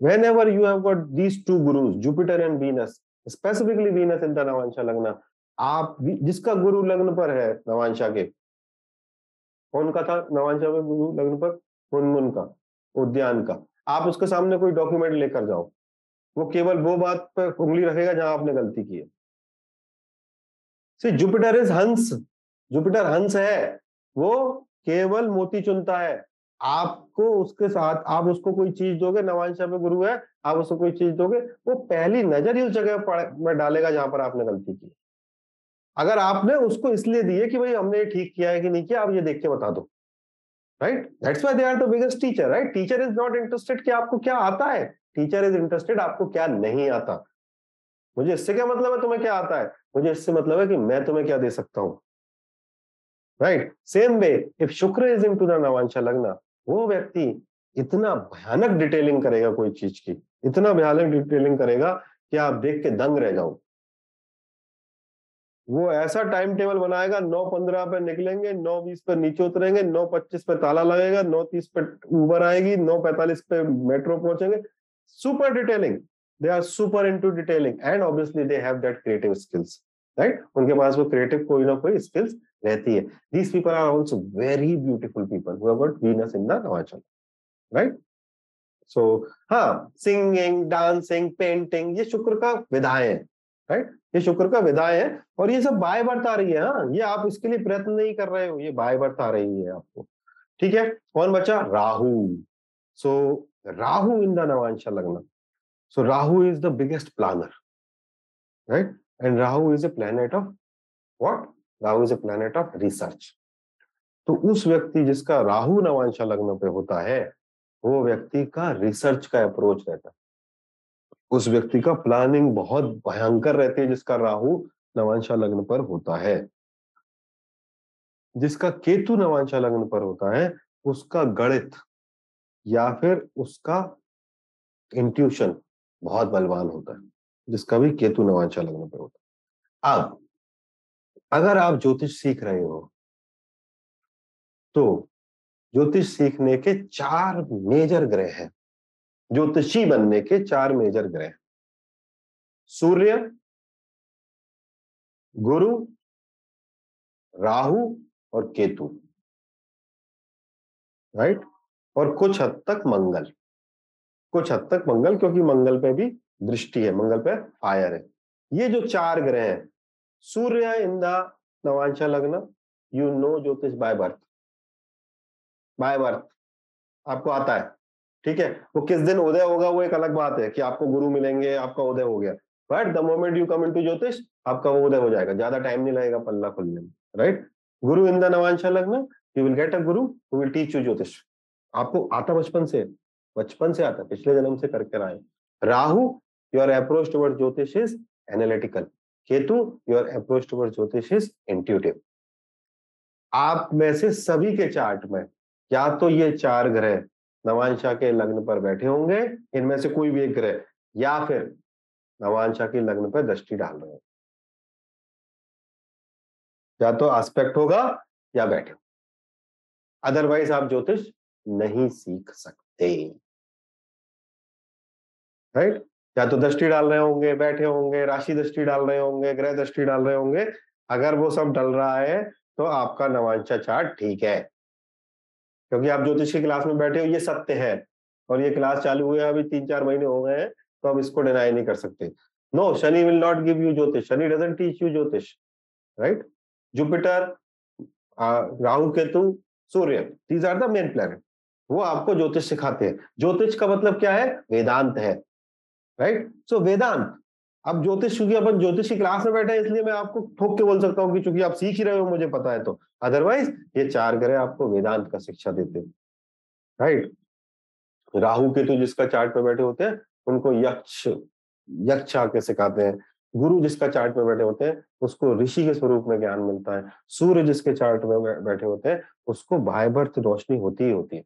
whenever you have got these two gurus, jupiter and venus, specifically venus in the navansha lagna, आप जिसका गुरु लग्न पर है नवांशा के, कौन का था नवांशा में गुरु लग्न पर? मुनमुन का, उद्यान का। आप उसके सामने कोई डॉक्यूमेंट लेकर जाओ। वो केवल वो बात पर उंगली रखेगा जहाँ आपने गलती की है। See Jupiter is Hamsa Jupiter Hamsa है। वो केवल मोती चुनता है। आपको उसके साथ, आप उसको कोई चीज़ दोगे नवांशा पे गुरु है, आप उसको कोई चीज़ दोगे, वो पहली नज़र ही उस जगह में डालेगा जहाँ पर आपने गलती की। अगर आपने उसको इसलिए दिए कि भाई हमने ये ठीक किया है कि नहीं किया, आप ये देख के बता दो। Right that's why they are the biggest teacher right teacher is not interested कि आपको क्या आता है। टीचर इज़ इंटरेस्टेड आपको क्या नहीं आता। मुझे इससे क्या मतलब है तुम्हें क्या आता है? मुझे इससे मतलब है कि मैं तुम्हें क्या दे सकता हूँ। Right same way if Shukra is into the navamsha lagna वो व्यक्ति इतना भयानक डिटेलिंग करेगा कोई चीज़ की, इतना भयानक डिटेलिंग करेगा कि आप देख के दंग रह जाओ। वो ऐसा टाइम टेबल बनाएगा, नौ पंद्रह पे निकलेंगे, नौ बीस पे नीचे उतरेंगे, नौ पच्चीस पे ताला लगेगा, नौ तीस पे ऊबर आएगी, नौ पैंतालीस पे मेट्रो पहुँचेंगे। Super detailing they are super into detailing and obviously they have that creative skills right उनके पास वो क्रिएटिव कोई ना कोई स्किल्स रहती है। These people are also very beautiful people Venus in the navamsha right so हाँ सिंगिंग डांसिंग पेंटिंग ये शुक्र का विधाएँ है राइट ये शुक्र का विधाएँ है और ये सब बाय बर्थ आ रही है हाँ ये आप इसके लिए प्रयत्न नहीं कर रहे हो, ये बाय बर्थ आ रही है आपको, ठीक है? कौन बचा? Rahu. So Rahu in the navamsha lagna. So Rahu is the biggest planner right and Rahu is a planet of what Rahu is a planet of research. तो उस व्यक्ति जिसका राहु नवांशा लग्न पे होता है, वो व्यक्ति का रिसर्च का अप्रोच रहता है। उस व्यक्ति का प्लानिंग बहुत भयंकर रहती है जिसका राहु नवांशा लग्न पर होता है। जिसका केतु नवांशा लग्न पर होता है, उसका गणित या फिर उसका इंट्यूशन बहुत बलवान होता है, जिसका भी केतु नवांशा लग्न पर होता है। अब अगर आप ज्योतिष सीख रहे हो तो ज्योतिष सीखने के चार मेजर ग्रह हैं। ज्योतिषी बनने के चार मेजर ग्रह सूर्य, गुरु, राहु और केतु। राइट? और कुछ हद तक मंगल। कुछ हद तक मंगल क्योंकि मंगल पे भी दृष्टि है, मंगल पे फायर है। ये जो चार ग्रह हैं सूर्य in the navamsha lagna you know jyotish by birth by birth आपको आता है। ठीक है? वो किस दिन उदय होगा, वो एक अलग बात है कि आपको गुरु मिलेंगे, आपका उदय हो गया। But the moment you come into jyotish, आपका वो उदय हो जाएगा। ज़्यादा टाइम नहीं लगेगा पल्ला खुलने में right Guru in the नवांशा lagna you will get a Guru will teach you ज्योतिष। आपको आता बचपन से? बचपन से आता पिछले जन्म से करके आए। Rahu your approach toward jyotish is analytical Ketu your approach toward jyotish is intuitive आप में से सभी के चार्ट में, या तो ये चार ग्रह नवांशा के लग्न पर बैठे होंगे, इनमें से कोई भी एक ग्रह, या फिर नवांशा के लग्न पर दृष्टि डाल रहे हैं। या तो एस्पेक्ट होगा, या बैठे अदरवाइज़ आप ज्योतिष नहीं सीख सकते। राइट या तो दृष्टि डाल रहे होंगे, बैठे होंगे, राशि दृष्टि डाल रहे होंगे, ग्रह दृष्टि डाल रहे होंगे, अगर वो सब डल रहा है तो आपका नवांशा चार्ट ठीक है। क्योंकि आप ज्योतिष की क्लास में बैठे हो, ये सत्य है, और ये क्लास चालू हुए अभी तीन चार महीने हो गए हैं तो हम इसको डिनाई नहीं कर सकते। No Shani will not give you jyotish, Shani doesn't teach you jyotish right Jupiter Rahu, Ketu, Surya these are the main planet वो आपको ज्योतिष सिखाते हैं। ज्योतिष का मतलब क्या है? वेदांत है। राइट सो वेदांत अब ज्योतिष क्योंकि अपन ज्योतिष की क्लास में बैठे हैं, इसलिए मैं आपको ठोक के बोल सकता हूँ कि चूँकि आप सीख ही रहे हो, मुझे पता है तो। अदरवाइज़ ये चार ग्रह आपको वेदांत का शिक्षा देते राइट राहु के तो जिसका चार्ट पे बैठे होते हैं, उनको यक्ष यक्ष आके सिखाते हैं। गुरु जिसका चार्ट में बैठे होते हैं, उसको ऋषि के स्वरूप में ज्ञान मिलता है। सूर्य जिसके चार्ट में बैठे होते हैं, उसको बर्थ रोशनी होती ही होती है।